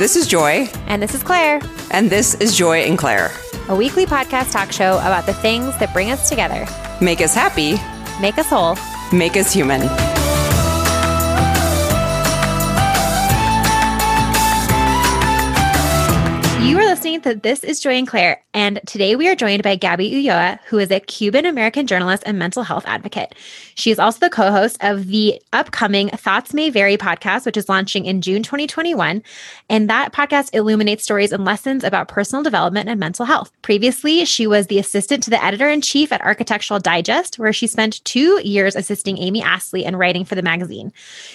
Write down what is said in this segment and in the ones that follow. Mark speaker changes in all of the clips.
Speaker 1: This is Joy.
Speaker 2: And this is Claire.
Speaker 1: And this is Joy and Claire,
Speaker 2: a weekly podcast talk show about the things that bring us together,
Speaker 1: make us happy,
Speaker 2: make us whole,
Speaker 1: make us human.
Speaker 2: You are listening to This is Joy and Claire, and today we are joined by Gabby Ulloa, who is a Cuban American journalist and mental health advocate. She is also the co host of the upcoming Thoughts May Vary podcast, which is launching in June 2021. And that podcast illuminates stories and lessons about personal development and mental health. Previously, she was the assistant to the editor in chief at Architectural Digest, where she spent two years assisting Amy Astley in writing for the magazine.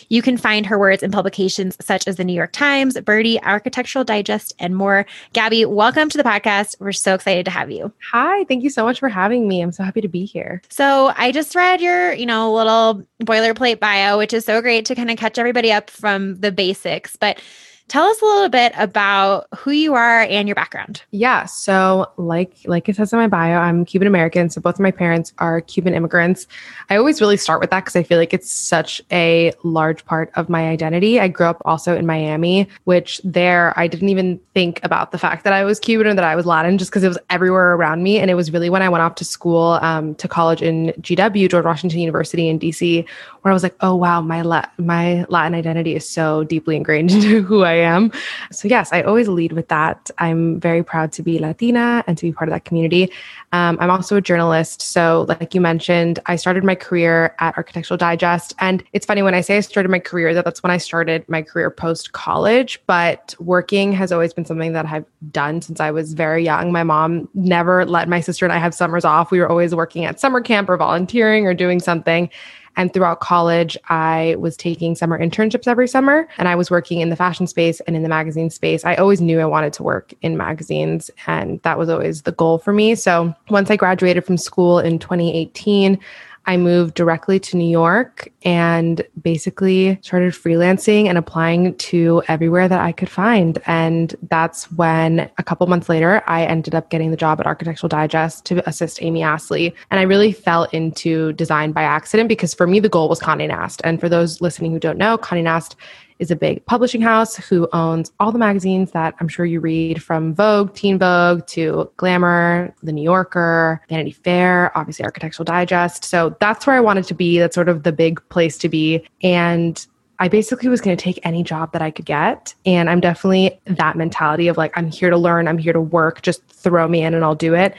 Speaker 2: You can find her words in publications such as the New York Times, Byrdie, Architectural Digest, and more. Gabby, welcome to the podcast. We're so excited to have you.
Speaker 3: Hi, thank you so much for having me. I'm so happy to be here.
Speaker 2: So, I just read your, you know, little boilerplate bio, which is so great to kind of catch everybody up from the basics, but Tell us a little bit about who you are and your background.
Speaker 3: Yeah, so like like it says in my bio, I'm Cuban American, so both of my parents are Cuban immigrants. I always really start with that because I feel like it's such a large part of my identity. I grew up also in Miami, which there I didn't even think about the fact that I was Cuban or that I was Latin just because it was everywhere around me. And it was really when I went off to school um, to college in GW, George Washington University in DC, where I was like, oh wow, my La- my Latin identity is so deeply ingrained into who I am. So yes, I always lead with that. I'm very proud to be Latina and to be part of that community. Um, I'm also a journalist. So like you mentioned, I started my career at Architectural Digest, and it's funny when I say I started my career that that's when I started my career post college. But working has always been something that I've done since I was very young. My mom never let my sister and I have summers off. We were always working at summer camp or volunteering or doing something. And throughout college, I was taking summer internships every summer and I was working in the fashion space and in the magazine space. I always knew I wanted to work in magazines and that was always the goal for me. So once I graduated from school in 2018, I moved directly to New York and basically started freelancing and applying to everywhere that I could find. And that's when a couple months later, I ended up getting the job at Architectural Digest to assist Amy Astley. And I really fell into design by accident because for me, the goal was Condé Nast. And for those listening who don't know, Condé Nast is a big publishing house who owns all the magazines that I'm sure you read from Vogue, Teen Vogue to Glamour, The New Yorker, Vanity Fair, obviously Architectural Digest. So that's where I wanted to be. That's sort of the big place to be. And I basically was going to take any job that I could get. And I'm definitely that mentality of like, I'm here to learn, I'm here to work, just throw me in and I'll do it.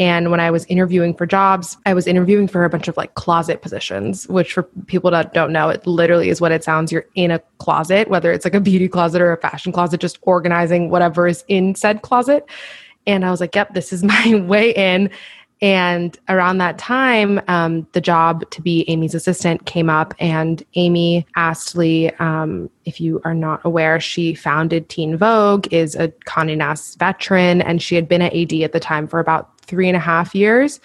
Speaker 3: And when I was interviewing for jobs, I was interviewing for a bunch of like closet positions, which for people that don't know, it literally is what it sounds. You're in a closet, whether it's like a beauty closet or a fashion closet, just organizing whatever is in said closet. And I was like, yep, this is my way in. And around that time, um, the job to be Amy's assistant came up, and Amy Astley, um, if you are not aware, she founded Teen Vogue, is a Condé Nast veteran, and she had been at AD at the time for about three and a half years.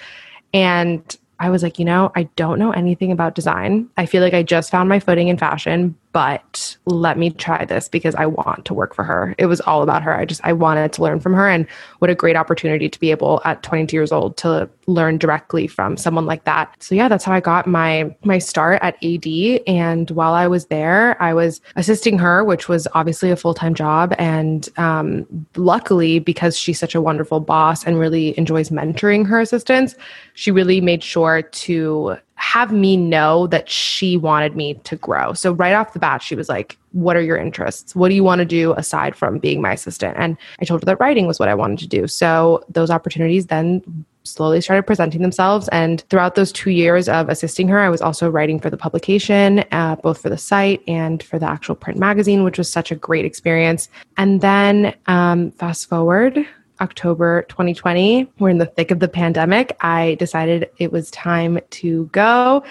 Speaker 3: And I was like, you know, I don't know anything about design. I feel like I just found my footing in fashion, but let me try this because I want to work for her. It was all about her. I just I wanted to learn from her and what a great opportunity to be able at 22 years old to learn directly from someone like that. So yeah, that's how I got my my start at AD and while I was there, I was assisting her, which was obviously a full-time job and um, luckily because she's such a wonderful boss and really enjoys mentoring her assistants, she really made sure to have me know that she wanted me to grow. So right off the bat, she was like, What are your interests? What do you want to do aside from being my assistant? And I told her that writing was what I wanted to do. So those opportunities then slowly started presenting themselves. And throughout those two years of assisting her, I was also writing for the publication, uh, both for the site and for the actual print magazine, which was such a great experience. And then um, fast forward October 2020, we're in the thick of the pandemic, I decided it was time to go.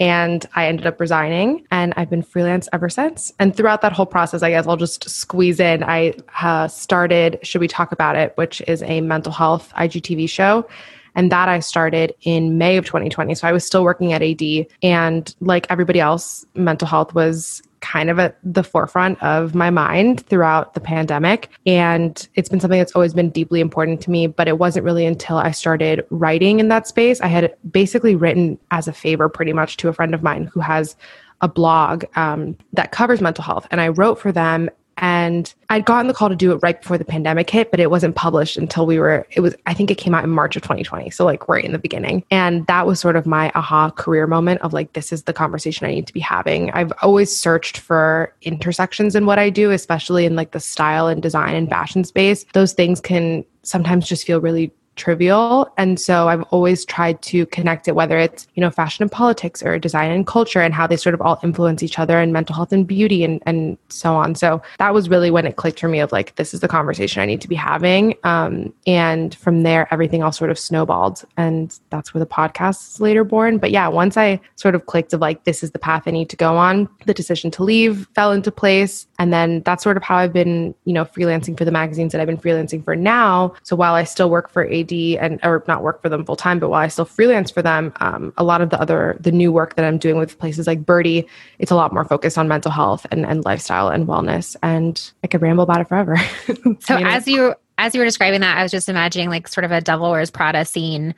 Speaker 3: And I ended up resigning, and I've been freelance ever since. And throughout that whole process, I guess I'll just squeeze in. I uh, started Should We Talk About It, which is a mental health IGTV show. And that I started in May of 2020. So I was still working at AD. And like everybody else, mental health was kind of at the forefront of my mind throughout the pandemic. And it's been something that's always been deeply important to me. But it wasn't really until I started writing in that space. I had basically written as a favor pretty much to a friend of mine who has a blog um, that covers mental health. And I wrote for them And I'd gotten the call to do it right before the pandemic hit, but it wasn't published until we were, it was, I think it came out in March of 2020. So, like, right in the beginning. And that was sort of my aha career moment of like, this is the conversation I need to be having. I've always searched for intersections in what I do, especially in like the style and design and fashion space. Those things can sometimes just feel really trivial. And so I've always tried to connect it, whether it's, you know, fashion and politics or design and culture and how they sort of all influence each other and mental health and beauty and, and so on. So that was really when it clicked for me of like, this is the conversation I need to be having. Um, and from there, everything all sort of snowballed. And that's where the podcast is later born. But yeah, once I sort of clicked of like, this is the path I need to go on, the decision to leave fell into place. And then that's sort of how I've been, you know, freelancing for the magazines that I've been freelancing for now. So while I still work for AD and or not work for them full time, but while I still freelance for them, um, a lot of the other the new work that I'm doing with places like Byrdie, it's a lot more focused on mental health and, and lifestyle and wellness. And I could ramble about it forever.
Speaker 2: so you know? as you as you were describing that, I was just imagining like sort of a Devil Wears Prada scene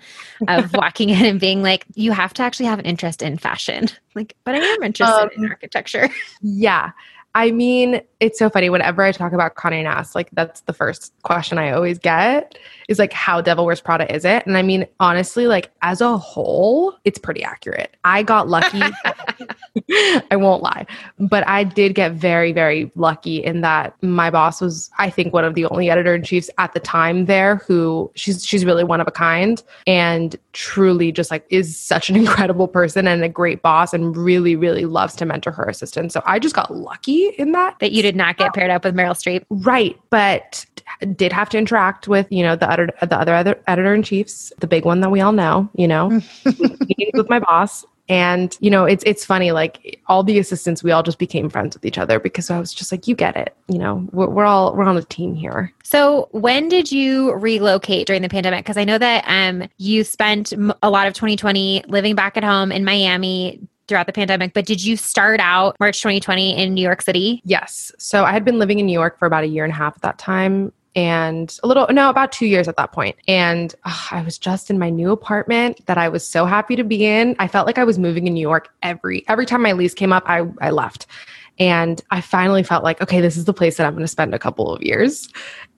Speaker 2: of walking in and being like, you have to actually have an interest in fashion. Like, but I am interested um, in architecture.
Speaker 3: Yeah. I mean, it's so funny. Whenever I talk about Condé Nast, like that's the first question I always get is like, how Devil Wears Prada is it? And I mean, honestly, like as a whole, it's pretty accurate. I got lucky. I won't lie, but I did get very, very lucky in that my boss was, I think, one of the only editor in chiefs at the time there who she's she's really one of a kind and truly just like is such an incredible person and a great boss and really, really loves to mentor her assistants. So I just got lucky in that.
Speaker 2: That you did not get paired up with Meryl Streep.
Speaker 3: Right. But did have to interact with, you know, the other the other, other editor in chiefs, the big one that we all know, you know, with my boss. And you know, it's it's funny. Like all the assistants, we all just became friends with each other because I was just like, you get it. You know, we're, we're all we're on a team here.
Speaker 2: So when did you relocate during the pandemic? Because I know that um you spent a lot of 2020 living back at home in Miami throughout the pandemic, but did you start out March 2020 in New York City?
Speaker 3: Yes. So I had been living in New York for about a year and a half at that time and a little no about two years at that point and uh, i was just in my new apartment that i was so happy to be in i felt like i was moving in new york every every time my lease came up i i left and i finally felt like okay this is the place that i'm going to spend a couple of years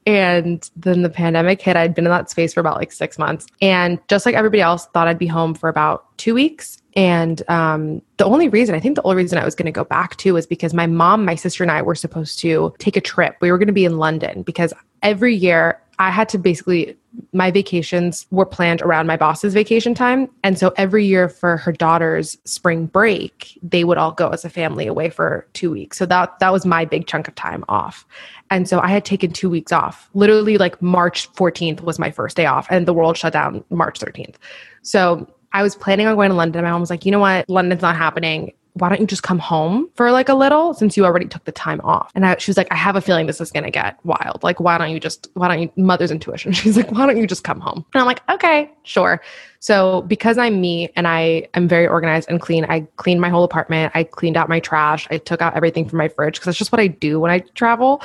Speaker 3: and then the pandemic hit. I'd been in that space for about like six months. And just like everybody else thought i'd be home for about two weeks. And um, the only reason, I think the only reason I was going to go back to was because my mom, my sister, and I were supposed to take a trip. We were going to be in London because every year I had to basically, my vacations were planned around my boss's vacation time. And so every year for her daughter's spring break, they would all go as a family away for two weeks. So that, that was my big chunk of time off. And so I had taken two weeks off. Literally, like March 14th was my first day off, and the world shut down March 13th. So I was planning on going to London. My mom was like, you know what? London's not happening. Why don't you just come home for like a little since you already took the time off? And I, she was like, I have a feeling this is going to get wild. Like, why don't you just, why don't you, mother's intuition? She's like, why don't you just come home? And I'm like, okay, sure. So because I'm me and I am very organized and clean, I cleaned my whole apartment. I cleaned out my trash. I took out everything from my fridge because that's just what I do when I travel.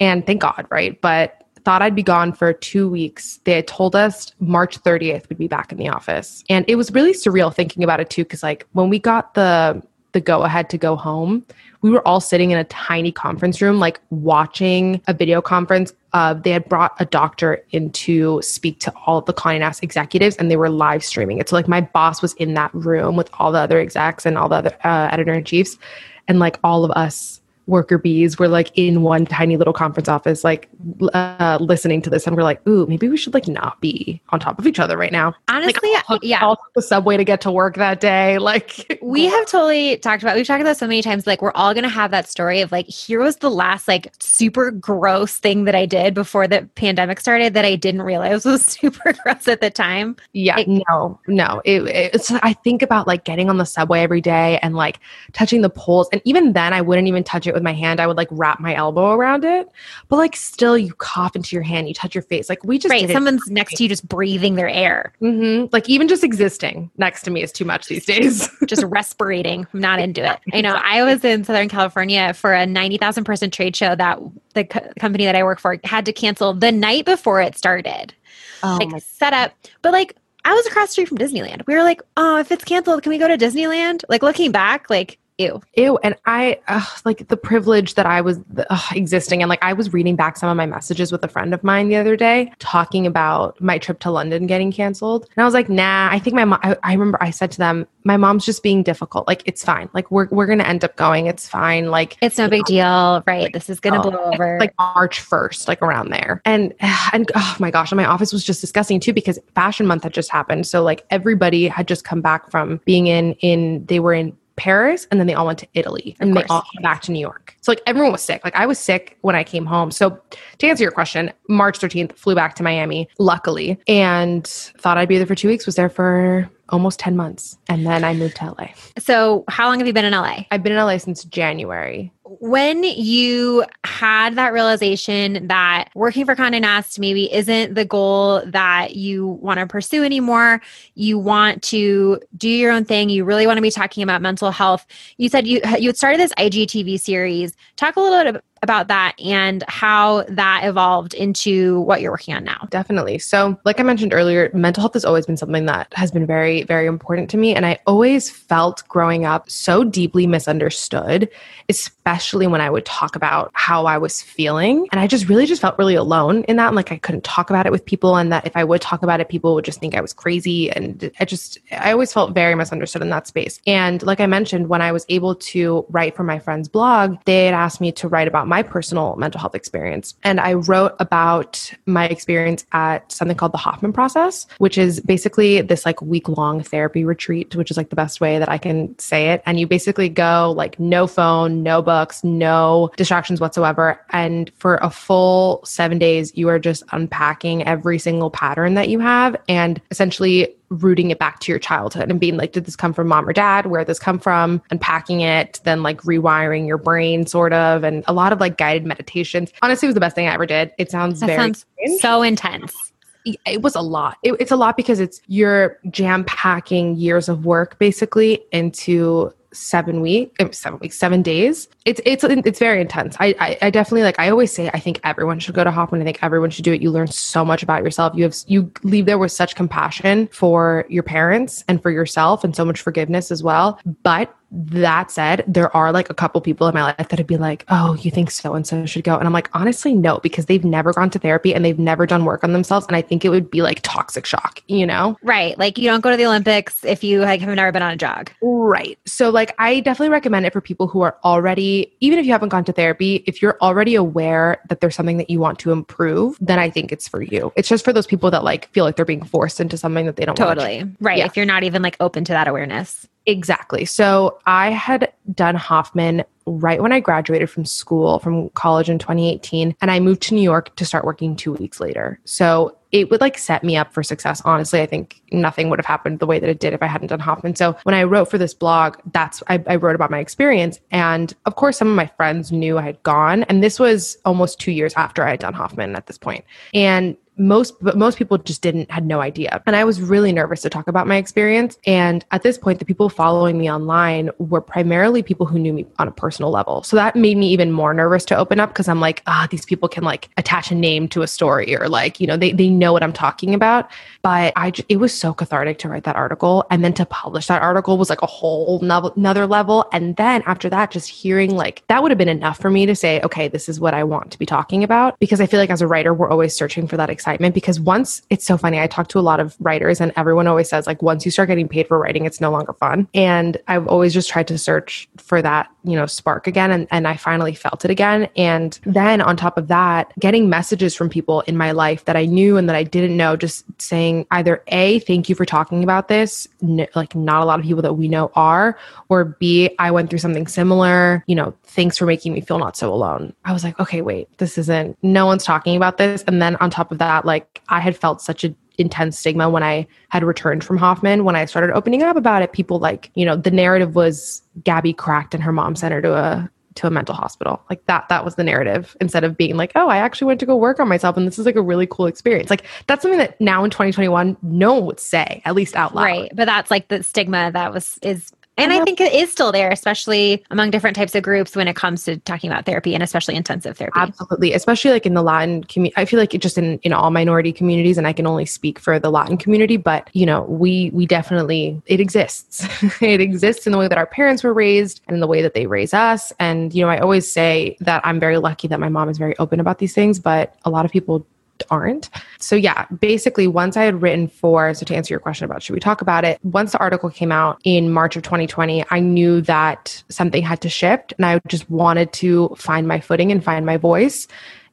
Speaker 3: And thank God, right? But thought I'd be gone for two weeks. They had told us March 30th we'd be back in the office. And it was really surreal thinking about it too, because like when we got the the go ahead to go home, we were all sitting in a tiny conference room, like watching a video conference. Uh, they had brought a doctor in to speak to all of the Condé Nast executives, and they were live streaming it. So, like, my boss was in that room with all the other execs and all the other uh, editor in chiefs, and like all of us worker bees were like in one tiny little conference office, like uh, listening to this, and we're like, "Ooh, maybe we should like not be on top of each other right now."
Speaker 2: Honestly,
Speaker 3: like,
Speaker 2: yeah,
Speaker 3: the subway to get to work that day. Like
Speaker 2: we have totally talked about. We've talked about so many times. Like we're all gonna have that story of like, here was the last like super gross thing that I did before the pandemic started that I didn't realize was super gross at the time.
Speaker 3: Yeah, like, no, no. It, it's I think about like getting on the subway every day and like touching the poles, and even then, I wouldn't even touch it with my hand, I would like wrap my elbow around it. But like still, you cough into your hand, you touch your face. Like we just
Speaker 2: right. Someone's next to you, just breathing their air.
Speaker 3: Mm-hmm. Like even just existing next to me is too much these days.
Speaker 2: just respirating. I'm not into it. I know. I was in Southern California for a ninety thousand person trade show that the co- company that I work for had to cancel the night before it started. Oh like set up, but like I was across the street from Disneyland. We were like, oh, if it's canceled, can we go to Disneyland? Like looking back, like Ew.
Speaker 3: Ew. And I, uh, like the privilege that I was uh, existing and like I was reading back some of my messages with a friend of mine the other day talking about my trip to London getting canceled. And I was like, nah, I think my mom, I, I remember I said to them, my mom's just being difficult. Like, it's fine. Like, we're, we're going to end up going. It's fine. Like,
Speaker 2: it's no big deal. Right. This is going to
Speaker 3: oh,
Speaker 2: blow over.
Speaker 3: Like March 1st, like around there. And, and oh my gosh, and my office was just disgusting too because fashion month had just happened. So like everybody had just come back from being in, in, they were in Paris and then they all went to Italy and they all came back to New York. So like everyone was sick. Like I was sick when I came home. So to answer your question, March 13th flew back to Miami, luckily, and thought I'd be there for two weeks, was there for almost 10 months. And then I moved to LA.
Speaker 2: So how long have you been in LA?
Speaker 3: I've been in LA since January
Speaker 2: when you had that realization that working for Condé Nast maybe isn't the goal that you want to pursue anymore, you want to do your own thing, you really want to be talking about mental health. You said you you had started this IGTV series. Talk a little bit about that and how that evolved into what you're working on now.
Speaker 3: Definitely. So, like I mentioned earlier, mental health has always been something that has been very, very important to me. And I always felt growing up so deeply misunderstood, especially when I would talk about how I was feeling. And I just really just felt really alone in that. And like I couldn't talk about it with people. And that if I would talk about it, people would just think I was crazy. And I just, I always felt very misunderstood in that space. And like I mentioned, when I was able to write for my friend's blog, they had asked me to write about my personal mental health experience. And I wrote about my experience at something called the Hoffman process, which is basically this like week long therapy retreat, which is like the best way that I can say it. And you basically go like no phone, no books, no distractions whatsoever. And for a full seven days, you are just unpacking every single pattern that you have and essentially rooting it back to your childhood and being like, did this come from mom or dad? Where did this come from? Unpacking it, then like rewiring your brain, sort of, and a lot of like guided meditations. Honestly, it was the best thing I ever did. It sounds
Speaker 2: that
Speaker 3: very
Speaker 2: sounds so intense
Speaker 3: it was a lot. It, it's a lot because it's you're jam packing years of work basically into seven weeks, uh, seven weeks, seven days. It's it's it's very intense. I, I, I definitely like. I always say I think everyone should go to Hoffman. I think everyone should do it. You learn so much about yourself. You have you leave there with such compassion for your parents and for yourself, and so much forgiveness as well. But that said, there are like a couple people in my life that would be like, oh, you think so and so should go. And I'm like, honestly, no, because they've never gone to therapy and they've never done work on themselves. And I think it would be like toxic shock, you know?
Speaker 2: Right. Like you don't go to the Olympics if you like have never been on a jog.
Speaker 3: Right. So like I definitely recommend it for people who are already, even if you haven't gone to therapy, if you're already aware that there's something that you want to improve, then I think it's for you. It's just for those people that like feel like they're being forced into something that they don't
Speaker 2: totally. Right. Yeah. If you're not even like open to that awareness.
Speaker 3: Exactly. So I had done Hoffman right when I graduated from school, from college in 2018, and I moved to New York to start working two weeks later. So it would like set me up for success. Honestly, I think nothing would have happened the way that it did if I hadn't done Hoffman. So when I wrote for this blog, that's I, I wrote about my experience, and of course, some of my friends knew I had gone, and this was almost two years after I had done Hoffman at this point. point, and most but most people just didn't had no idea. And i was really nervous to talk about my experience. And at this point the people following me online were primarily people who knew me on a personal level. So that made me even more nervous to open up because i'm like ah these people can like attach a name to a story or like you know they, they know what i'm talking about. But i it was so cathartic to write that article. And then to publish that article was like a whole another level. And then after that just hearing like that would have been enough for me to say okay this is what i want to be talking about. Because i feel like as a writer we're always searching for that excitement because once it's so funny, I talk to a lot of writers and everyone always says, like, once you start getting paid for writing, it's no longer fun. And I've always just tried to search for that, you know, spark again. And, and I finally felt it again. And then on top of that, getting messages from people in my life that I knew and that I didn't know, just saying either A, thank you for talking about this. Like, not a lot of people that we know are, or B, I went through something similar, you know, thanks for making me feel not so alone. I was like, okay, wait, this isn't, no one's talking about this. And then on top of that, like I had felt such a intense stigma when I had returned from Hoffman. When I started opening up about it, people like, you know, the narrative was Gabby cracked and her mom sent her to a to a mental hospital. Like that that was the narrative instead of being like, "Oh, I actually went to go work on myself and this is like a really cool experience." Like that's something that now in 2021 no one would say, at least out loud.
Speaker 2: Right. But that's like the stigma that was is And I think it is still there, especially among different types of groups when it comes to talking about therapy and especially intensive therapy.
Speaker 3: Absolutely, especially like in the Latin community. I feel like it just in in all minority communities, and I can only speak for the Latin community. But you know, we we definitely it exists. it exists in the way that our parents were raised and in the way that they raise us. And you know, I always say that I'm very lucky that my mom is very open about these things, but a lot of people aren't. So yeah, basically once I had written for so to answer your question about should we talk about it, once the article came out in March of 2020, I knew that something had to shift and I just wanted to find my footing and find my voice.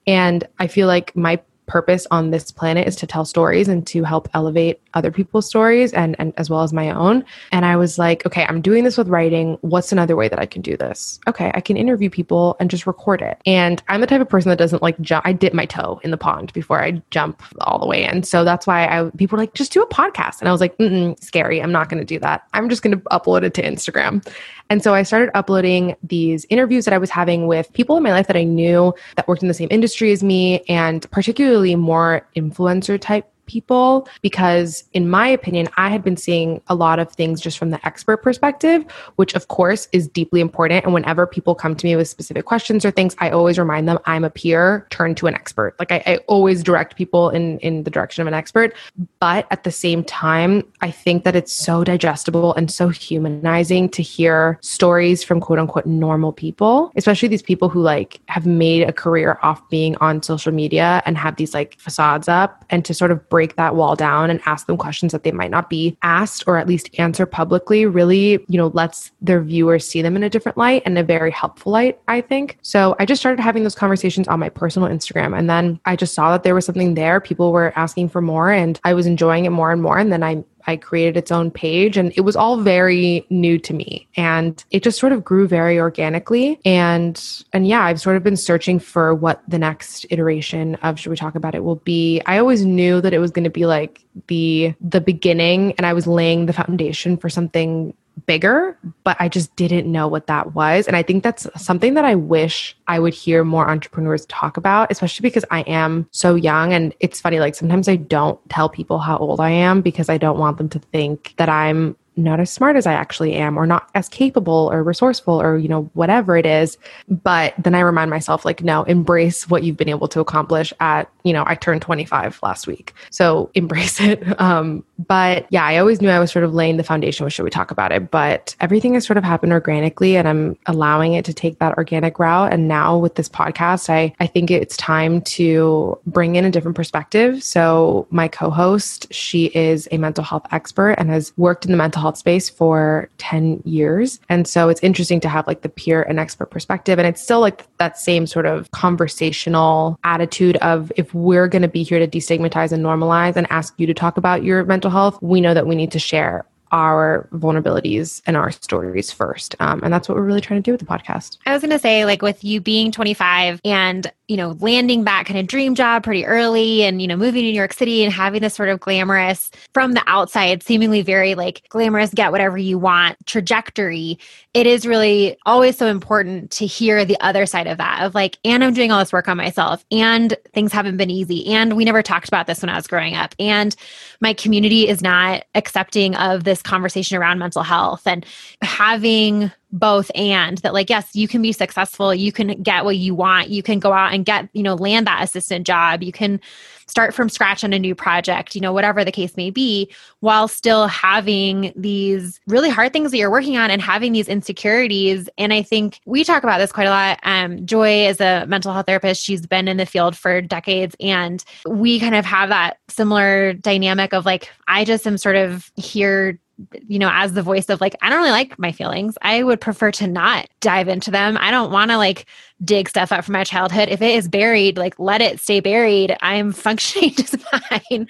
Speaker 3: And I feel like my purpose on this planet is to tell stories and to help elevate other people's stories and, and as well as my own. And I was like, okay, I'm doing this with writing. What's another way that I can do this? Okay, I can interview people and just record it. And I'm the type of person that doesn't like jump. I dip my toe in the pond before I jump all the way in. So that's why I people like, just do a podcast. And I was like, scary. I'm not going to do that. I'm just going to upload it to Instagram. And so I started uploading these interviews that I was having with people in my life that I knew that worked in the same industry as me and particularly more influencer type people because in my opinion i had been seeing a lot of things just from the expert perspective which of course is deeply important. And whenever people come to me with specific questions or things i always remind them i'm a peer turn to an expert. Like i, I always direct people in in the direction of an expert. But at the same time i think that it's so digestible and so humanizing to hear stories from quote unquote normal people especially these people who like have made a career off being on social media and have these like facades up and to sort of break that wall down and ask them questions that they might not be asked or at least answer publicly really you know lets their viewers see them in a different light and a very helpful light i think. So i just started having those conversations on my personal instagram and then i just saw that there was something there. People were asking for more and i was enjoying it more and more and then i I created its own page and it was all very new to me. And it just sort of grew very organically. And and yeah I've sort of been searching for what the next iteration of should we talk about it will be. I always knew that it was going to be like the the beginning and I was laying the foundation for something bigger, but I just didn't know what that was. And I think that's something that I wish I would hear more entrepreneurs talk about, especially because I am so young. And it's funny, like sometimes I don't tell people how old I am because I don't want them to think that I'm not as smart as I actually am or not as capable or resourceful or you know whatever it is but then I remind myself like no embrace what you've been able to accomplish at you know I turned 25 last week so embrace it um but yeah I always knew I was sort of laying the foundation with should we talk about it but everything has sort of happened organically and I'm allowing it to take that organic route and now with this podcast I I think it's time to bring in a different perspective so my co-host she is a mental health expert and has worked in the mental health space for 10 years. And so it's interesting to have like the peer and expert perspective. And it's still like that same sort of conversational attitude of if we're going to be here to destigmatize and normalize and ask you to talk about your mental health, we know that we need to share our vulnerabilities and our stories first. Um, and that's what we're really trying to do with the podcast.
Speaker 2: I was going to say, like, with you being 25 and, you know, landing that kind of dream job pretty early and, you know, moving to New York City and having this sort of glamorous, from the outside, seemingly very like glamorous, get whatever you want trajectory, it is really always so important to hear the other side of that of like, and I'm doing all this work on myself and things haven't been easy. And we never talked about this when I was growing up. And my community is not accepting of this conversation around mental health and having both and that like yes you can be successful. You can get what you want. You can go out and get you know land that assistant job. You can start from scratch on a new project you know whatever the case may be while still having these really hard things that you're working on and having these insecurities. And i think we talk about this quite a lot. Um, joy is a mental health therapist. She's been in the field for decades and we kind of have that similar dynamic of like i just am sort of here you know, as the voice of like, I don't really like my feelings. I would prefer to not dive into them. I don't want to like dig stuff up from my childhood. If it is buried, like let it stay buried. I'm functioning just fine.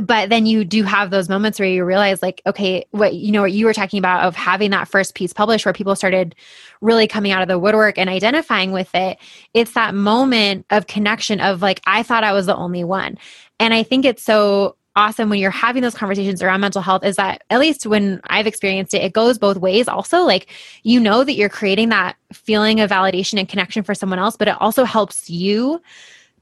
Speaker 2: But then you do have those moments where you realize, like, okay, what you know, what you were talking about of having that first piece published where people started really coming out of the woodwork and identifying with it. It's that moment of connection of like, I thought I was the only one. And I think it's so awesome when you're having those conversations around mental health is that at least when I've experienced it, it goes both ways. Also, like you know that you're creating that feeling of validation and connection for someone else, but it also helps you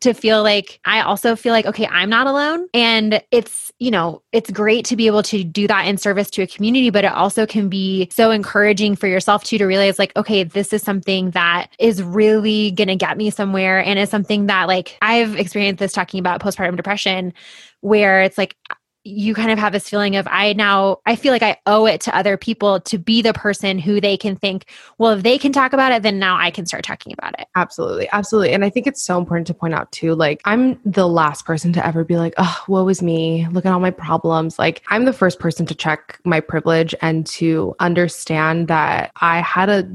Speaker 2: to feel like I also feel like, okay, I'm not alone. And it's, you know, it's great to be able to do that in service to a community, but it also can be so encouraging for yourself too to realize, like, okay, this is something that is really going to get me somewhere and is something that, like, I've experienced this talking about postpartum depression where it's like you kind of have this feeling of I now I feel like I owe it to other people to be the person who they can think, well, if they can talk about it, then now I can start talking about it.
Speaker 3: Absolutely. Absolutely. And I think it's so important to point out too, like I'm the last person to ever be like, oh, woe is me. Look at all my problems. Like I'm the first person to check my privilege and to understand that I had a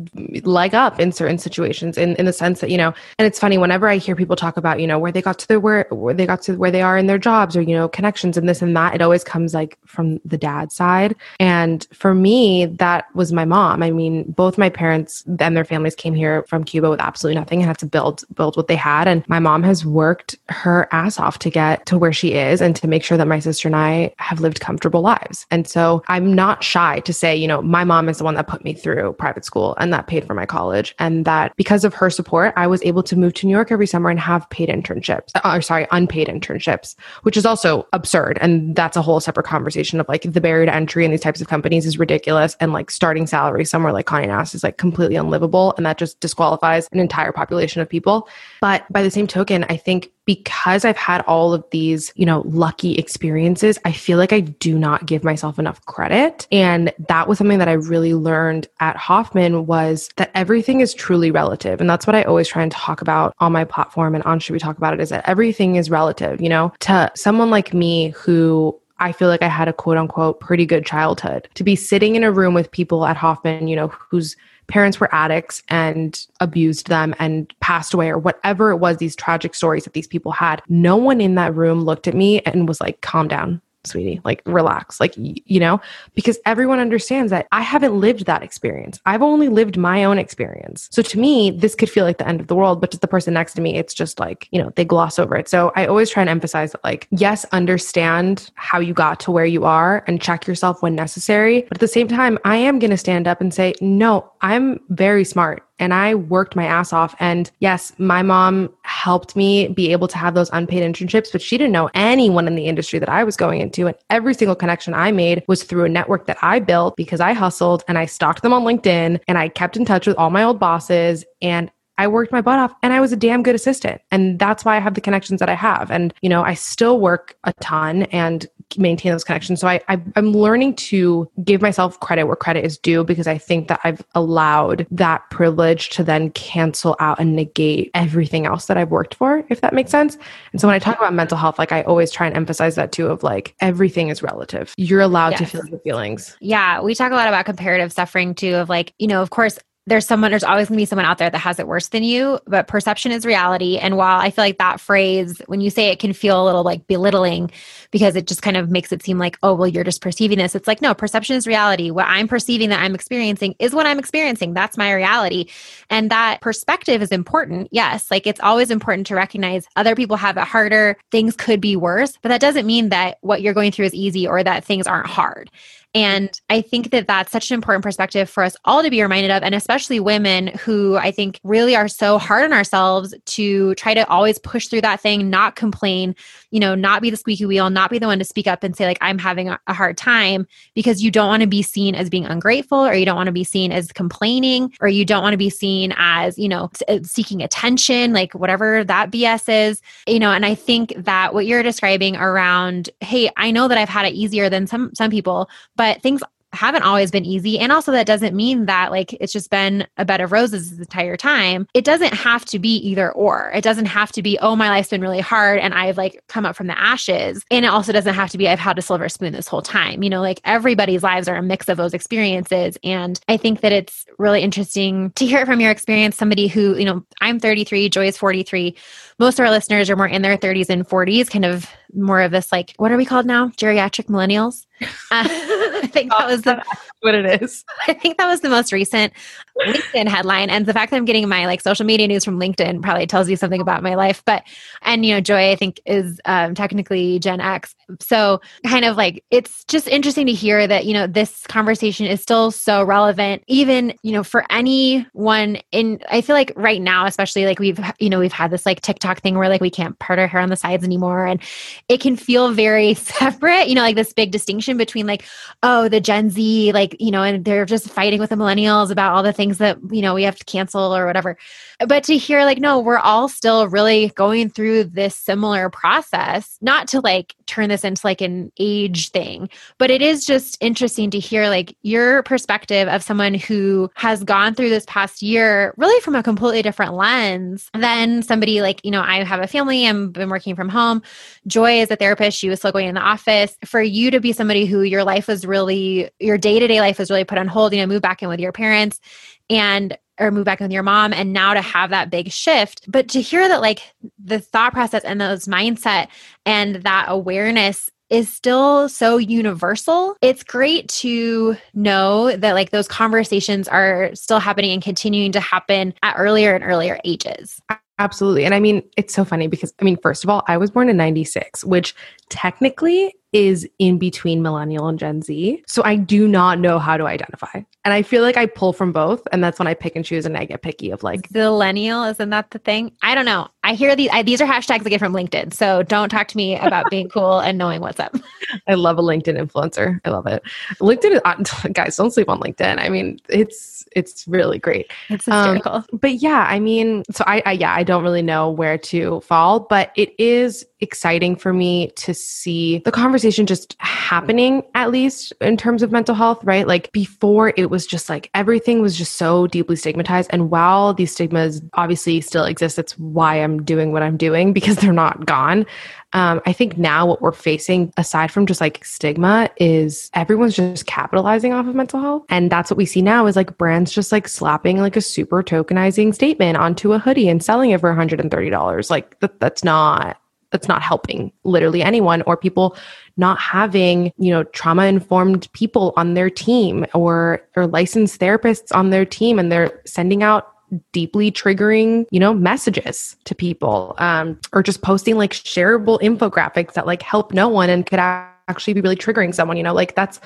Speaker 3: leg up in certain situations in, in the sense that, you know, and it's funny whenever I hear people talk about, you know, where they got to their where where they got to where they are in their jobs or, you know, connections and this and that, it always comes like from the dad side. And for me, that was my mom. I mean, both my parents and their families came here from Cuba with absolutely nothing and had to build build what they had. And my mom has worked her ass off to get to where she is and to make sure that my sister and I have lived comfortable lives. And so I'm not shy to say, you know, my mom is the one that put me through private school and that paid for my college. And that because of her support, I was able to move to New York every summer and have paid internships, uh, or sorry, unpaid internships, which is also absurd. And that's a whole separate conversation of like the barrier to entry in these types of companies is ridiculous. And like starting salary somewhere like Condé Nast is like completely unlivable. And that just disqualifies an entire population of people. But by the same token, I think because I've had all of these, you know, lucky experiences, I feel like I do not give myself enough credit. And that was something that I really learned at Hoffman was that everything is truly relative. And that's what I always try and talk about on my platform and on Should We Talk About It is that everything is relative, you know, to someone like me who I feel like I had a quote unquote pretty good childhood. To be sitting in a room with people at Hoffman, you know, whose parents were addicts and abused them and passed away or whatever it was, these tragic stories that these people had, no one in that room looked at me and was like, calm down sweetie, like relax, like, you know, because everyone understands that I haven't lived that experience. I've only lived my own experience. So to me, this could feel like the end of the world, but to the person next to me, it's just like, you know, they gloss over it. So I always try and emphasize that, like, yes, understand how you got to where you are and check yourself when necessary. But at the same time, I am going to stand up and say, no, I'm very smart and I worked my ass off. And yes, my mom helped me be able to have those unpaid internships, but she didn't know anyone in the industry that I was going into. And every single connection I made was through a network that I built because I hustled and I stalked them on LinkedIn and I kept in touch with all my old bosses. And I worked my butt off and I was a damn good assistant. And that's why I have the connections that I have. And, you know, I still work a ton and maintain those connections. So I, I am learning to give myself credit where credit is due because I think that I've allowed that privilege to then cancel out and negate everything else that I've worked for, if that makes sense. And so when I talk about mental health, like I always try and emphasize that too of like everything is relative. You're allowed yes. to feel your feelings.
Speaker 2: Yeah. We talk a lot about comparative suffering too, of like, you know, of course, there's someone there's always going to be someone out there that has it worse than you but perception is reality. And while i feel like that phrase when you say it can feel a little like belittling because it just kind of makes it seem like oh well you're just perceiving this it's like no perception is reality. What i'm perceiving that i'm experiencing is what i'm experiencing. That's my reality. And that perspective is important yes. Like it's always important to recognize other people have it harder. Things could be worse but that doesn't mean that what you're going through is easy or that things aren't hard and I think that that's such an important perspective for us all to be reminded of, and especially women who I think really are so hard on ourselves to try to always push through that thing, not complain, you know, not be the squeaky wheel, not be the one to speak up and say, like, I'm having a hard time because you don't want to be seen as being ungrateful or you don't want to be seen as complaining or you don't want to be seen as, you know, uh, seeking attention, like whatever that BS is, you know, and I think that what you're describing around, hey, I know that I've had it easier than some some people, but but things haven't always been easy. And also, that doesn't mean that like it's just been a bed of roses this entire time. It doesn't have to be either or. It doesn't have to be, oh, my life's been really hard and I've like come up from the ashes. And it also doesn't have to be, I've had a silver spoon this whole time. You know, like everybody's lives are a mix of those experiences. And I think that it's really interesting to hear it from your experience, somebody who, you know, I'm 33, Joy is 43. Most of our listeners are more in their 30s and 40s, kind of more of this like, what are we called now? Geriatric millennials. Uh, I think that was the
Speaker 3: what it is.
Speaker 2: I think that was the most recent LinkedIn headline. And the fact that I'm getting my like social media news from LinkedIn probably tells you something about my life. But, and, you know, Joy, I think is um, technically Gen X. So kind of like, it's just interesting to hear that, you know, this conversation is still so relevant, even, you know, for anyone in, I feel like right now, especially like we've, you know, we've had this like TikTok thing where like we can't part our hair on the sides anymore. And it can feel very separate, you know, like this big distinction between like, oh, the Gen Z, like, you know, and they're just fighting with the millennials about all the things that you know we have to cancel or whatever. But to hear like no we're all still really going through this similar process not to like turn this into like an age thing but it is just interesting to hear like your perspective of someone who has gone through this past year really from a completely different lens than somebody like you know i have a family i've been working from home. Joy is a therapist she was still going in the office. For you to be somebody who your life was really your day-to-day life was really put on hold you know move back in with your parents and or move back in with your mom and now to have that big shift but to hear that like the thought process and those mindset and that awareness is still so universal. It's great to know that like those conversations are still happening and continuing to happen at earlier and earlier ages.
Speaker 3: Absolutely. And I mean, it's so funny because I mean, first of all, I was born in 96, which technically is in between millennial and Gen Z. So I do not know how to identify. And I feel like I pull from both. And that's when I pick and choose and I get picky of like.
Speaker 2: Millennial, isn't that the thing? I don't know. I hear these, I, these are hashtags I get from LinkedIn. So don't talk to me about being cool and knowing what's up.
Speaker 3: I love a LinkedIn influencer. I love it. LinkedIn, is, guys, don't sleep on LinkedIn. I mean, it's, it's really great.
Speaker 2: It's hysterical. Um,
Speaker 3: but yeah, I mean, so I, I, yeah, I don't really know where to fall, but it is exciting for me to see the conversation just happening, at least in terms of mental health, right? Like before, it was just like everything was just so deeply stigmatized. And while these stigmas obviously still exist, that's why I'm doing what I'm doing because they're not gone. Um, I think now what we're facing, aside from just like stigma, is everyone's just capitalizing off of mental health. And that's what we see now is like brands just like slapping like a super tokenizing statement onto a hoodie and selling it for $130. Like that, that's not that's not helping literally anyone or people not having you know trauma informed people on their team or or licensed therapists on their team. And they're sending out deeply triggering you know messages to people um, or just posting like shareable infographics that like help no one and could actually be really triggering someone you know like that's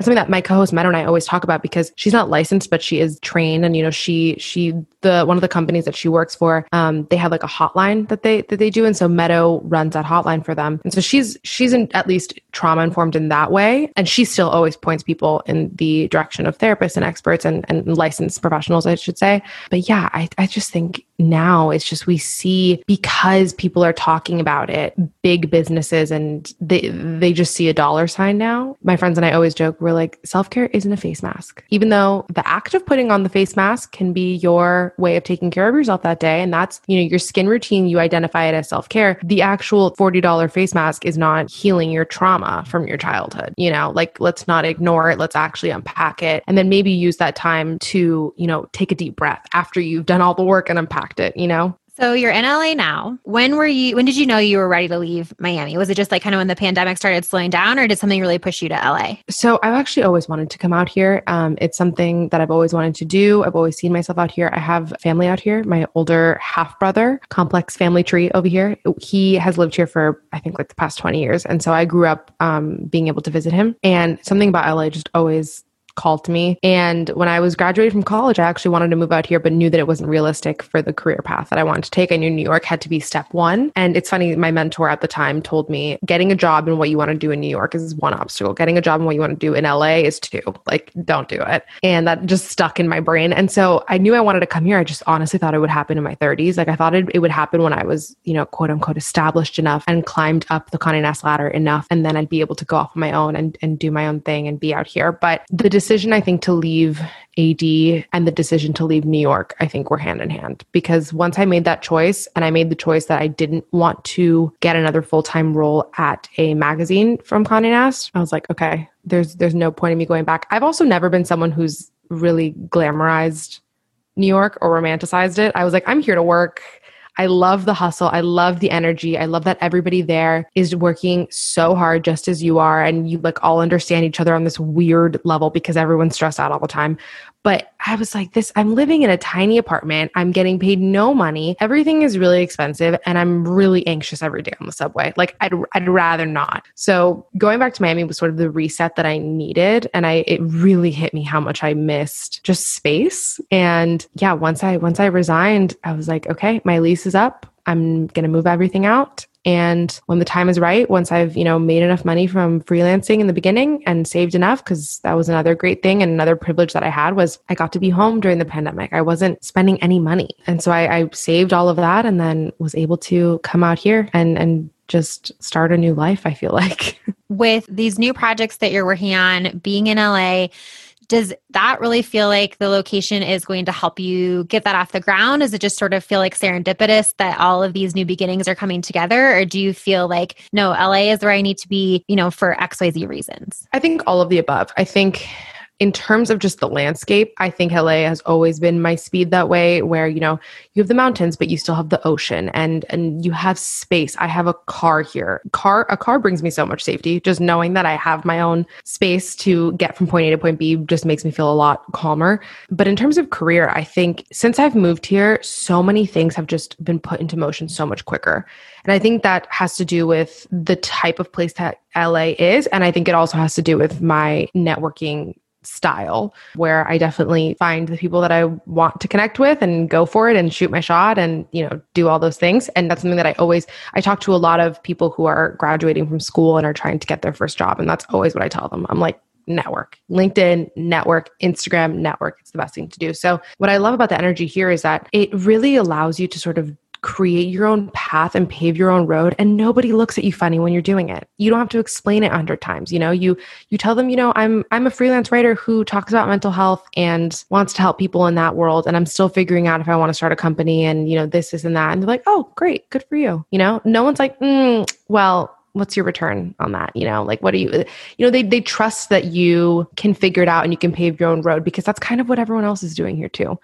Speaker 3: that's something that my co-host Meadow and I always talk about because she's not licensed, but she is trained, and you know, she she the one of the companies that she works for, um, they have like a hotline that they that they do, and so Meadow runs that hotline for them, and so she's she's in, at least trauma informed in that way, and she still always points people in the direction of therapists and experts and and licensed professionals, I should say. But yeah, I I just think now it's just we see because people are talking about it, big businesses and they they just see a dollar sign now. My friends and I always joke we're like, self care isn't a face mask. Even though the act of putting on the face mask can be your way of taking care of yourself that day. And that's, you know, your skin routine, you identify it as self care. The actual $40 face mask is not healing your trauma from your childhood. You know, like let's not ignore it. Let's actually unpack it. And then maybe use that time to, you know, take a deep breath after you've done all the work and unpacked it, you know?
Speaker 2: So you're in LA now. When were you when did you know you were ready to leave Miami? Was it just like kind of when the pandemic started slowing down or did something really push you to LA?
Speaker 3: So I've actually always wanted to come out here. Um, it's something that I've always wanted to do. I've always seen myself out here. I have family out here. My older half brother, complex family tree over here. He has lived here for I think like the past 20 years. And so I grew up um, being able to visit him. And something about LA just always called me. And when I was graduating from college, I actually wanted to move out here, but knew that it wasn't realistic for the career path that I wanted to take. I knew New York had to be step one. And it's funny, my mentor at the time told me getting a job in what you want to do in New York is one obstacle. Getting a job in what you want to do in LA is two. Like, don't do it. And that just stuck in my brain. And so I knew I wanted to come here. I just honestly thought it would happen in my 30s. Like, I thought it, it would happen when I was, you know, quote unquote, established enough and climbed up the Condé Nast ladder enough. And then I'd be able to go off on my own and, and do my own thing and be out here. But the decision, I think, to leave AD and the decision to leave New York, I think were hand in hand because once I made that choice and I made the choice that I didn't want to get another full-time role at a magazine from Condé Nast, I was like, okay, there's there's no point in me going back. I've also never been someone who's really glamorized New York or romanticized it. I was like, I'm here to work. I love the hustle. I love the energy. I love that everybody there is working so hard just as you are and you like all understand each other on this weird level because everyone's stressed out all the time. But I was like, this, I'm living in a tiny apartment. I'm getting paid no money. Everything is really expensive. And I'm really anxious every day on the subway. Like, I'd, I'd rather not. So going back to Miami was sort of the reset that I needed. And I, it really hit me how much I missed just space. And yeah, once I, once I resigned, I was like, okay, my lease is up. I'm going to move everything out and when the time is right, once I've, you know, made enough money from freelancing in the beginning and saved enough, because that was another great thing and another privilege that I had was I got to be home during the pandemic. I wasn't spending any money. And so I, I saved all of that and then was able to come out here and and just start a new life, I feel like.
Speaker 2: With these new projects that you're working on, being in LA, does that really feel like the location is going to help you get that off the ground? Does it just sort of feel like serendipitous that all of these new beginnings are coming together? Or do you feel like, no, LA is where I need to be, you know, for XYZ reasons?
Speaker 3: I think all of the above. I think in terms of just the landscape, I think LA has always been my speed that way where, you know, you have the mountains, but you still have the ocean and and you have space. I have a car here. Car a car brings me so much safety. Just knowing that I have my own space to get from point A to point B just makes me feel a lot calmer. But in terms of career, I think since I've moved here, so many things have just been put into motion so much quicker. And I think that has to do with the type of place that LA is. And I think it also has to do with my networking style where I definitely find the people that I want to connect with and go for it and shoot my shot and you know do all those things and that's something that I always I talk to a lot of people who are graduating from school and are trying to get their first job and that's always what I tell them. I'm like network. LinkedIn, network, Instagram, network. It's the best thing to do. So, what I love about the energy here is that it really allows you to sort of create your own path and pave your own road and nobody looks at you funny when you're doing it. You don't have to explain it a hundred times you know? You you tell them you know i'm i'm a freelance writer who talks about mental health and wants to help people in that world and i'm still figuring out if i want to start a company and you know this is and that. And they're like oh great good for you you know? No one's like mm, well what's your return on that? You know like what do you you know they they trust that you can figure it out and you can pave your own road because that's kind of what everyone else is doing here too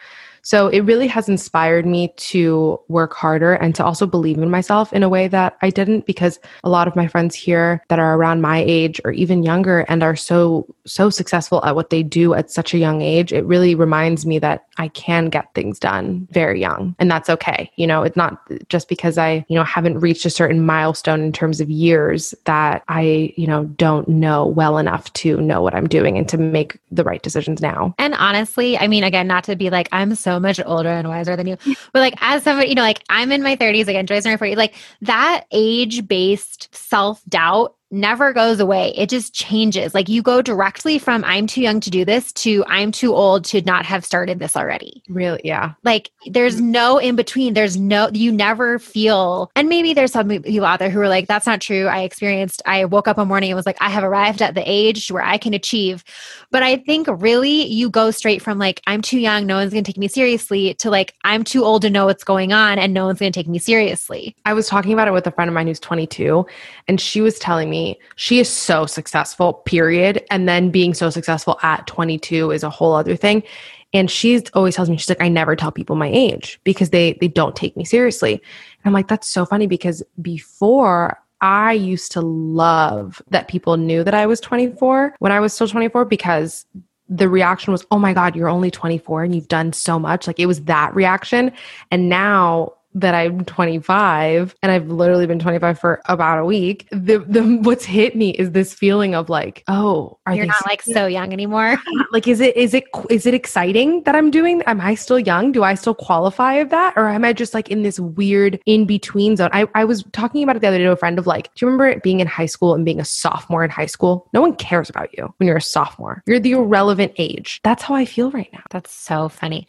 Speaker 3: so it really has inspired me to work harder and to also believe in myself in a way that I didn't because a lot of my friends here that are around my age or even younger and are so so successful at what they do at such a young age, it really reminds me that I can get things done very young and that's okay. You know, it's not just because I, you know, haven't reached a certain milestone in terms of years that I, you know, don't know well enough to know what I'm doing and to make the right decisions now.
Speaker 2: And honestly, I mean again, not to be like I'm so much older and wiser than you. But like as somebody, you know, like I'm in my 30s again, Joy's in her 40s, like that age-based self-doubt never goes away. It just changes. Like you go directly from I'm too young to do this to I'm too old to not have started this already.
Speaker 3: Really? Yeah.
Speaker 2: Like there's no in between. There's no, you never feel, and maybe there's some people out there who are like, that's not true. I experienced, I woke up one morning and was like, I have arrived at the age where I can achieve. But I think really you go straight from like, I'm too young, no one's going to take me seriously to like, I'm too old to know what's going on and no one's going to take me seriously.
Speaker 3: I was talking about it with a friend of mine who's 22 and she was telling me, she is so successful, period. And then being so successful at 22 is a whole other thing. And she always tells me, she's like, I never tell people my age because they they don't take me seriously. And I'm like, that's so funny because before I used to love that people knew that I was 24 when I was still 24 because the reaction was, oh my God, you're only 24 and you've done so much. Like it was that reaction. And now that I'm 25 and I've literally been 25 for about a week, the, the what's hit me is this feeling of like, oh,
Speaker 2: are you're not like so young anymore?
Speaker 3: like, is it is it is it exciting that I'm doing? Am I still young? Do I still qualify of that, or am I just like in this weird in between zone? I I was talking about it the other day to a friend of like, do you remember being in high school and being a sophomore in high school? No one cares about you when you're a sophomore. You're the irrelevant age. That's how I feel right now.
Speaker 2: That's so funny.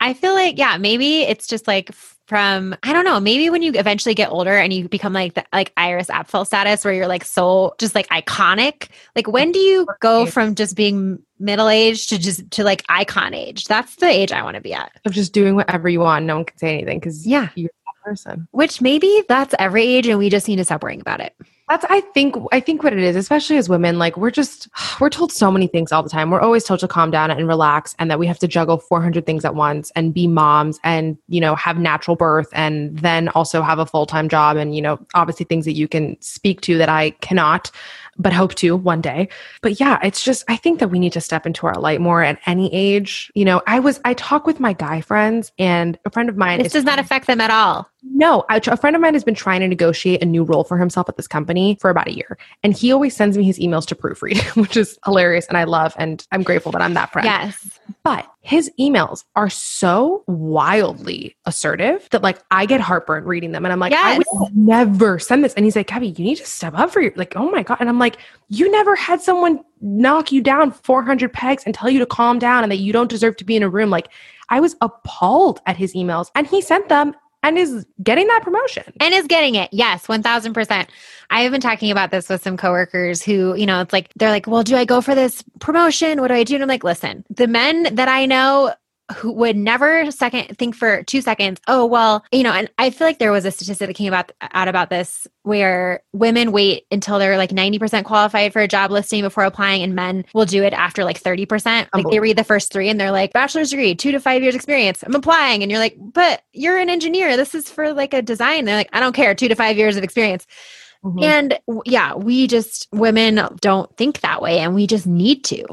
Speaker 2: I feel like yeah, maybe it's just like from I don't know, maybe when you eventually get older and you become like the, like Iris Apfel status where you're like so just like iconic. Like when do you go from just being middle aged to just to like icon age? That's the age I want to be at.
Speaker 3: Of just doing whatever you want, no one can say anything because
Speaker 2: yeah,
Speaker 3: you're that person.
Speaker 2: Which maybe that's every age, and we just need to stop worrying about it.
Speaker 3: That's I think I think what it is, especially as women, like we're just we're told so many things all the time. We're always told to calm down and relax and that we have to juggle 400 things at once and be moms and, you know, have natural birth and then also have a full-time job and, you know, obviously things that you can speak to that I cannot but hope to one day. But yeah, it's just, I think that we need to step into our light more at any age. You know, I was, I talk with my guy friends and a friend of mine.
Speaker 2: This does not affect them at all.
Speaker 3: No, a friend of mine has been trying to negotiate a new role for himself at this company for about a year. And he always sends me his emails to proofread, which is hilarious and I love and I'm grateful that I'm that friend.
Speaker 2: Yes.
Speaker 3: But his emails are so wildly assertive that like I get heartburn reading them and I'm like, yes. I would never send this. And he's like, Gabby, you need to step up for your like, oh my God. And I'm like, you never had someone knock you down 400 pegs and tell you to calm down and that you don't deserve to be in a room. Like I was appalled at his emails and he sent them and is getting that promotion.
Speaker 2: And is getting it. Yes, 1000%. I have been talking about this with some coworkers who, you know, it's like, they're like, well, do I go for this promotion? What do I do? And I'm like, listen, the men that I know who would never second think for two seconds oh well you know and i feel like there was a statistic that came about out about this where women wait until they're like 90% qualified for a job listing before applying and men will do it after like 30% like they read the first three and they're like bachelor's degree two to five years experience i'm applying. And you're like but you're an engineer. This is for like a design. They're like i don't care. Two to five years of experience. Mm-hmm. And yeah, we just, women don't think that way and we just need to.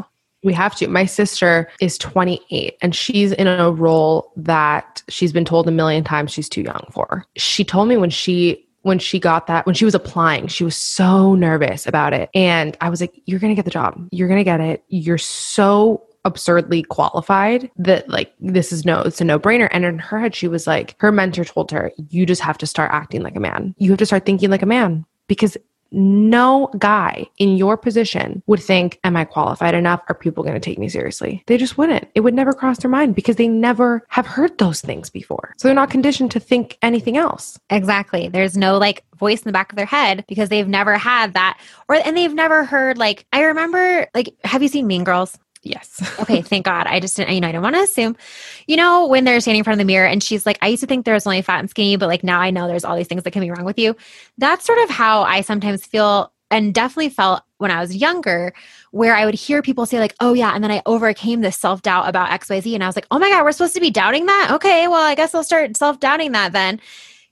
Speaker 3: We have to. My sister is 28 and she's in a role that she's been told a million times she's too young for. She told me when she when she got that when she was applying she was so nervous about it. And i was like you're going to get the job. You're going to get it. You're so absurdly qualified that like this is no it's a no-brainer. And in her head she was like her mentor told her you just have to start acting like a man. You have to start thinking like a man because no guy in your position would think, Am I qualified enough? Are people going to take me seriously? They just wouldn't. It would never cross their mind because they never have heard those things before. So they're not conditioned to think anything else.
Speaker 2: Exactly. There's no like voice in the back of their head because they've never had that or and they've never heard like I remember like have you seen Mean Girls?
Speaker 3: Yes.
Speaker 2: okay, thank God. I just didn't, you know, I don't want to assume. You know, when they're standing in front of the mirror and she's like, I used to think there was only fat and skinny, but like now I know there's all these things that can be wrong with you. That's sort of how I sometimes feel and definitely felt when I was younger, where I would hear people say, like, oh, yeah. And then I overcame this self doubt about XYZ. And I was like, oh my God, we're supposed to be doubting that? Okay, well, I guess I'll start self doubting that then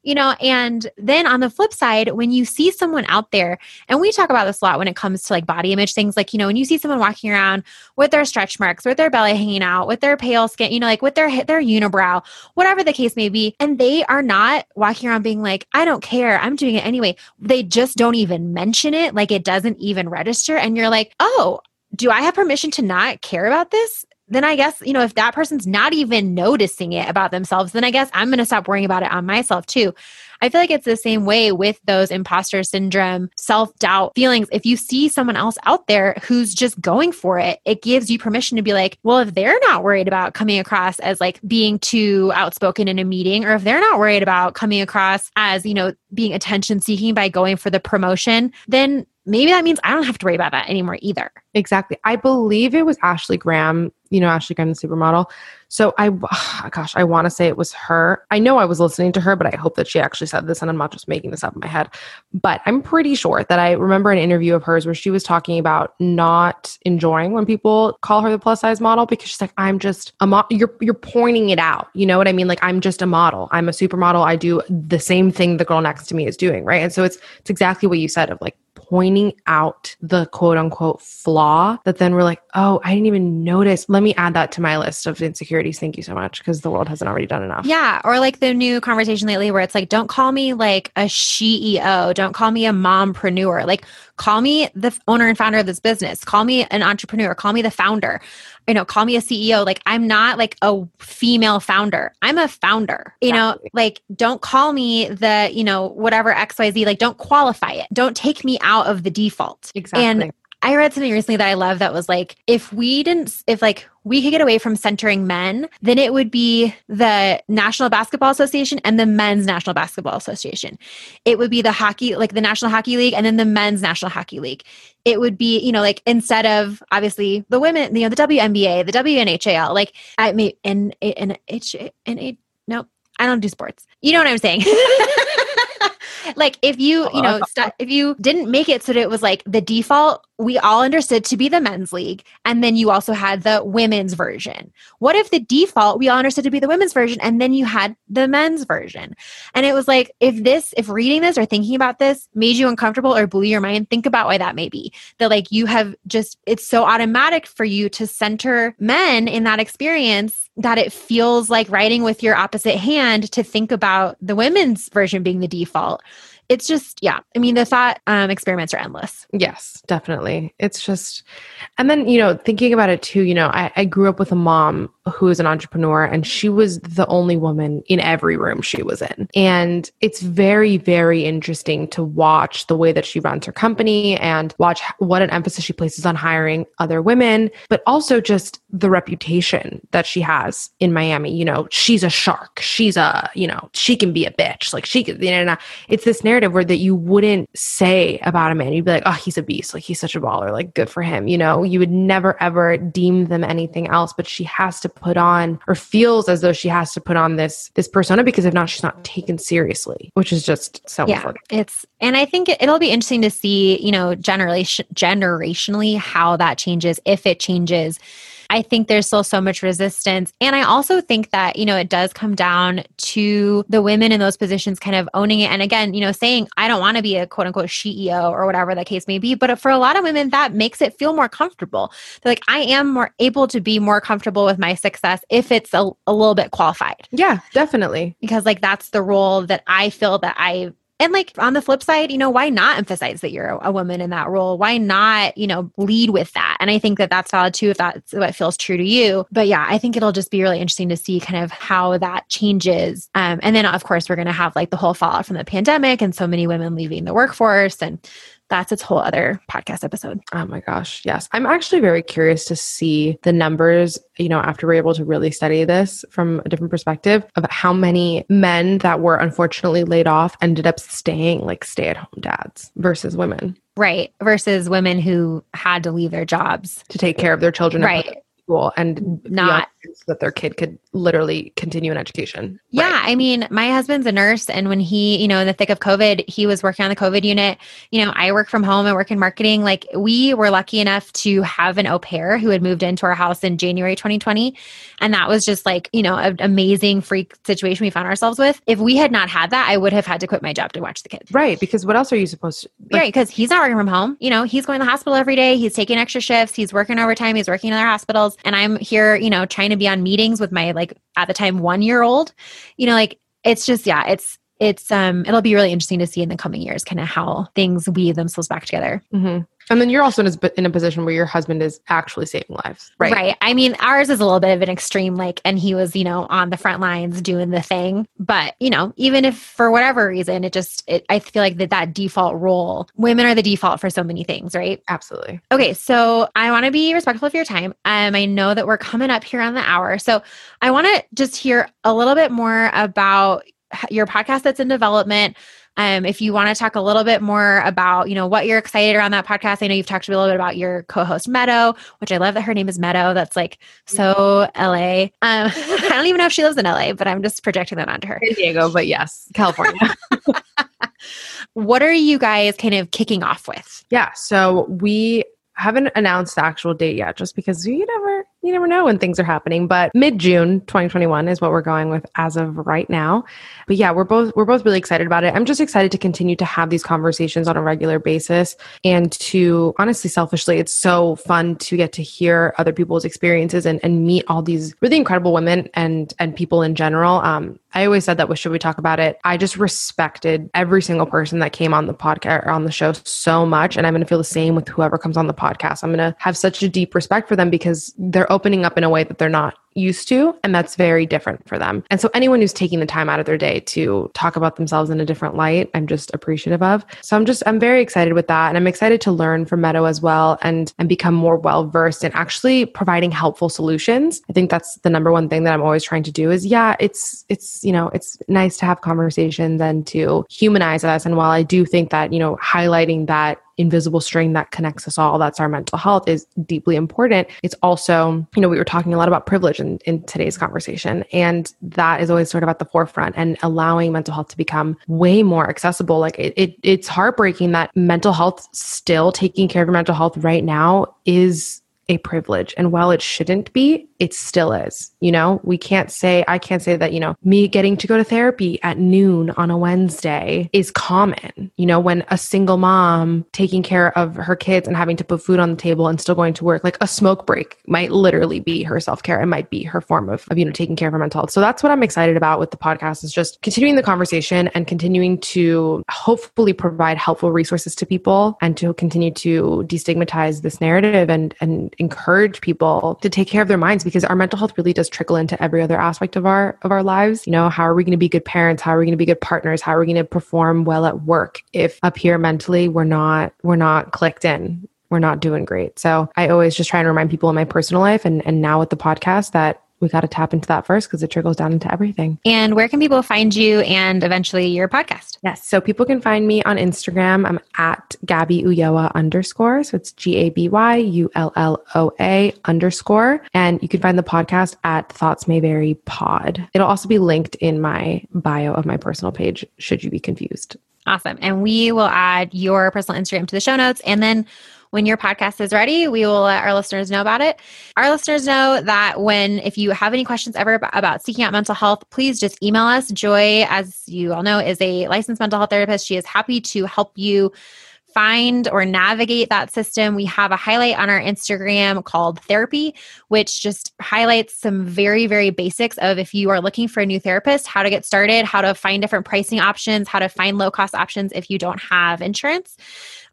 Speaker 2: you know and then on the flip side when you see someone out there and we talk about this a lot when it comes to like body image things like you know when you see someone walking around with their stretch marks with their belly hanging out with their pale skin you know like with their their unibrow whatever the case may be and they are not walking around being like i don't care i'm doing it anyway they just don't even mention it like it doesn't even register and you're like oh do I have permission to not care about this? Then I guess, you know, if that person's not even noticing it about themselves, then I guess I'm going to stop worrying about it on myself too. I feel like it's the same way with those imposter syndrome, self doubt feelings. If you see someone else out there who's just going for it, it gives you permission to be like, well, if they're not worried about coming across as like being too outspoken in a meeting, or if they're not worried about coming across as, you know, being attention seeking by going for the promotion, then maybe that means I don't have to worry about that anymore either.
Speaker 3: Exactly. I believe it was Ashley Graham, you know, Ashley Graham, the supermodel. So I, gosh, I want to say it was her. I know I was listening to her, but I hope that she actually said this and I'm not just making this up in my head. But I'm pretty sure that I remember an interview of hers where she was talking about not enjoying when people call her the plus size model because she's like, I'm just a model. You're, you're pointing it out. You know what I mean? Like, I'm just a model. I'm a supermodel. I do the same thing the girl next to me is doing. Right. And so it's, it's exactly what you said of like pointing out the quote unquote flaw that then we're like, oh, I didn't even notice. Let me add that to my list of insecurities. Thank you so much because the world hasn't already done enough.
Speaker 2: Yeah. Or like the new conversation lately where it's like, don't call me like a CEO, don't call me a mompreneur. Like, call me the owner and founder of this business. Call me an entrepreneur. Call me the founder. You know call me a ceo like i'm not like a female founder. I'm a founder. You exactly. know like don't call me the you know whatever xyz like don't qualify it. Don't take me out of the default.
Speaker 3: Exactly.
Speaker 2: And I read something recently that I love that was like, if we didn't, if like we could get away from centering men, then it would be the National Basketball Association and the Men's National Basketball Association. It would be the hockey, like the National Hockey League and then the Men's National Hockey League. It would be, you know, like instead of obviously the women, you know, the WNBA, the WNHL, like I mean, and, and, and, and, nope, I don't do sports. You know what I'm saying? like if you, you oh, know, st- if you didn't make it so that it was like the default, we all understood to be the men's league. And then you also had the women's version. What if the default, we all understood to be the women's version, and then you had the men's version? And it was like, if this, if reading this or thinking about this made you uncomfortable or blew your mind, think about why that may be. That like you have just, it's so automatic for you to center men in that experience that it feels like writing with your opposite hand to think about the women's version being the default it's just yeah. I mean the thought um, experiments are endless.
Speaker 3: Yes definitely. It's just and then you know thinking about it too you know I, I grew up with a mom who is an entrepreneur and she was the only woman in every room she was in. And it's very very interesting to watch the way that she runs her company and watch what an emphasis she places on hiring other women but also just the reputation that she has in miami. You know she's a shark. She's a you know she can be a bitch. Like she could you know it's this narrative narrative where that you wouldn't say about a man. You'd be like, oh, he's a beast. Like he's such a baller. Like good for him. You know, you would never ever deem them anything else, but she has to put on or feels as though she has to put on this, this persona because if not, she's not taken seriously, which is just so
Speaker 2: yeah,
Speaker 3: important.
Speaker 2: It's, and I think it, will be interesting to see, you know, generation, generationally how that changes, if it changes I think there's still so much resistance. And I also think that, you know, it does come down to the women in those positions kind of owning it. And again, you know, saying, I don't want to be a quote unquote CEO or whatever the case may be. But for a lot of women, that makes it feel more comfortable. They're like, I am more able to be more comfortable with my success if it's a, a little bit qualified.
Speaker 3: Yeah, definitely.
Speaker 2: Because like that's the role that I feel that I and like on the flip side, you know, why not emphasize that you're a woman in that role? Why not, you know, lead with that? And I think that that's valid too if that's what feels true to you. But yeah, I think it'll just be really interesting to see kind of how that changes. Um, and then of course we're going to have like the whole fallout from the pandemic and so many women leaving the workforce and that's its whole other podcast episode.
Speaker 3: Oh my gosh. Yes. I'm actually very curious to see the numbers, you know, after we're able to really study this from a different perspective of how many men that were unfortunately laid off ended up staying like stay at home dads versus women.
Speaker 2: Right. Versus women who had to leave their jobs
Speaker 3: to take care of their children.
Speaker 2: Right
Speaker 3: school and
Speaker 2: not
Speaker 3: that their kid could literally continue an education.
Speaker 2: Yeah. Right. I mean, my husband's a nurse. And when he, you know, in the thick of COVID, he was working on the COVID unit. You know, I work from home and work in marketing. Like, we were lucky enough to have an au pair who had moved into our house in January 2020. And that was just like, you know, an amazing freak situation we found ourselves with. If we had not had that, I would have had to quit my job to watch the kids.
Speaker 3: Right. Because what else are you supposed to?
Speaker 2: Like- right. Because he's not working from home. You know, he's going to the hospital every day. He's taking extra shifts. He's working overtime. He's working in other hospitals. And I'm here, you know, trying to be on meetings with my like at the time one year old. You know, like it's just yeah, it's it's um it'll be really interesting to see in the coming years kind of how things weave themselves back together.
Speaker 3: Mm-hmm. And then you're also in a, in a position where your husband is actually saving lives, right?
Speaker 2: Right. I mean, ours is a little bit of an extreme, like, and he was, you know, on the front lines doing the thing. But, you know, even if for whatever reason, it just, it, I feel like that that default role, women are the default for so many things, right?
Speaker 3: Absolutely.
Speaker 2: Okay. So I want to be respectful of your time. Um, I know that we're coming up here on the hour. So I want to just hear a little bit more about your podcast that's in development um, if you want to talk a little bit more about, you know, what you're excited around that podcast, I know you've talked a little bit about your co-host Meadow, which I love that her name is Meadow. That's like so LA. Um, I don't even know if she lives in LA, but I'm just projecting that onto her.
Speaker 3: San Diego, but yes, California.
Speaker 2: what are you guys kind of kicking off with?
Speaker 3: Yeah, so we haven't announced the actual date yet, just because you never you never know when things are happening. But mid June 2021 is what we're going with as of right now. But yeah, we're both we're both really excited about it. I'm just excited to continue to have these conversations on a regular basis and to honestly, selfishly, it's so fun to get to hear other people's experiences and, and meet all these really incredible women and and people in general. Um, I always said that with Should We Talk About It? I just respected every single person that came on the podcast or on the show so much. And I'm going to feel the same with whoever comes on the podcast. I'm going to have such a deep respect for them because they're opening up in a way that they're not used to. And that's very different for them. And so anyone who's taking the time out of their day to talk about themselves in a different light, I'm just appreciative of. So I'm just, I'm very excited with that. And I'm excited to learn from Meadow as well and, and become more well versed in actually providing helpful solutions. I think that's the number one thing that I'm always trying to do is yeah, it's, it's, you know, it's nice to have conversations and to humanize us. And while I do think that, you know, highlighting that invisible string that connects us all that's our mental health is deeply important it's also you know we were talking a lot about privilege in, in today's conversation. And that is always sort of at the forefront and allowing mental health to become way more accessible. Like it, it it's heartbreaking that mental health still taking care of your mental health right now is a privilege. And while it shouldn't be, it still is. You know, we can't say, I can't say that, you know, me getting to go to therapy at noon on a Wednesday is common. You know, when a single mom taking care of her kids and having to put food on the table and still going to work, like a smoke break might literally be her self care. It might be her form of, of, you know, taking care of her mental health. So that's what I'm excited about with the podcast is just continuing the conversation and continuing to hopefully provide helpful resources to people and to continue to destigmatize this narrative and, and encourage people to take care of their minds because our mental health really does trickle into every other aspect of our of our lives. You know, how are we going to be good parents? How are we going to be good partners? How are we going to perform well at work if up here mentally we're not we're not clicked in? We're not doing great. So I always just try and remind people in my personal life and and now with the podcast that we got to tap into that first because it trickles down into everything.
Speaker 2: And where can people find you and eventually your podcast?
Speaker 3: Yes. So people can find me on Instagram. I'm at Gabby Ulloa underscore. So it's G A B Y U L L O A underscore. And you can find the podcast at Thoughts May Vary Pod. It'll also be linked in my bio of my personal page, should you be confused.
Speaker 2: Awesome. And we will add your personal Instagram to the show notes. And then when your podcast is ready, we will let our listeners know about it. Our listeners know that when, if you have any questions ever about seeking out mental health, please just email us. Joy, as you all know, is a licensed mental health therapist. She is happy to help you find or navigate that system, we have a highlight on our Instagram called Therapy, which just highlights some very, very basics of if you are looking for a new therapist, how to get started, how to find different pricing options, how to find low cost options if you don't have insurance.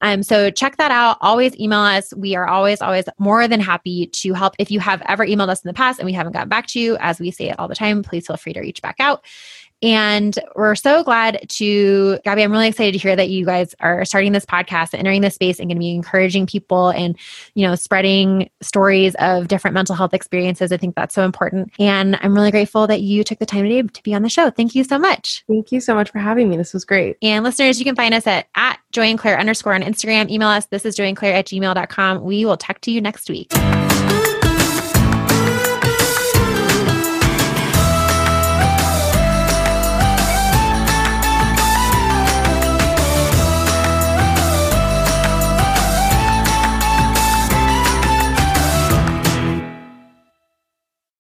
Speaker 2: Um, so check that out. Always email us. We are always, always more than happy to help. If you have ever emailed us in the past and we haven't gotten back to you, as we say it all the time, please feel free to reach back out. And we're so glad to, Gabby, I'm really excited to hear that you guys are starting this podcast entering this space and going to be encouraging people and, you know, spreading stories of different mental health experiences. I think that's so important. And I'm really grateful that you took the time today to be on the show. Thank you so much.
Speaker 3: Thank you so much for having me. This was great.
Speaker 2: And listeners, you can find us at, at Joy and Claire underscore on Instagram. Email us. This is Joy and Claire at gmail.com. We will talk to you next week.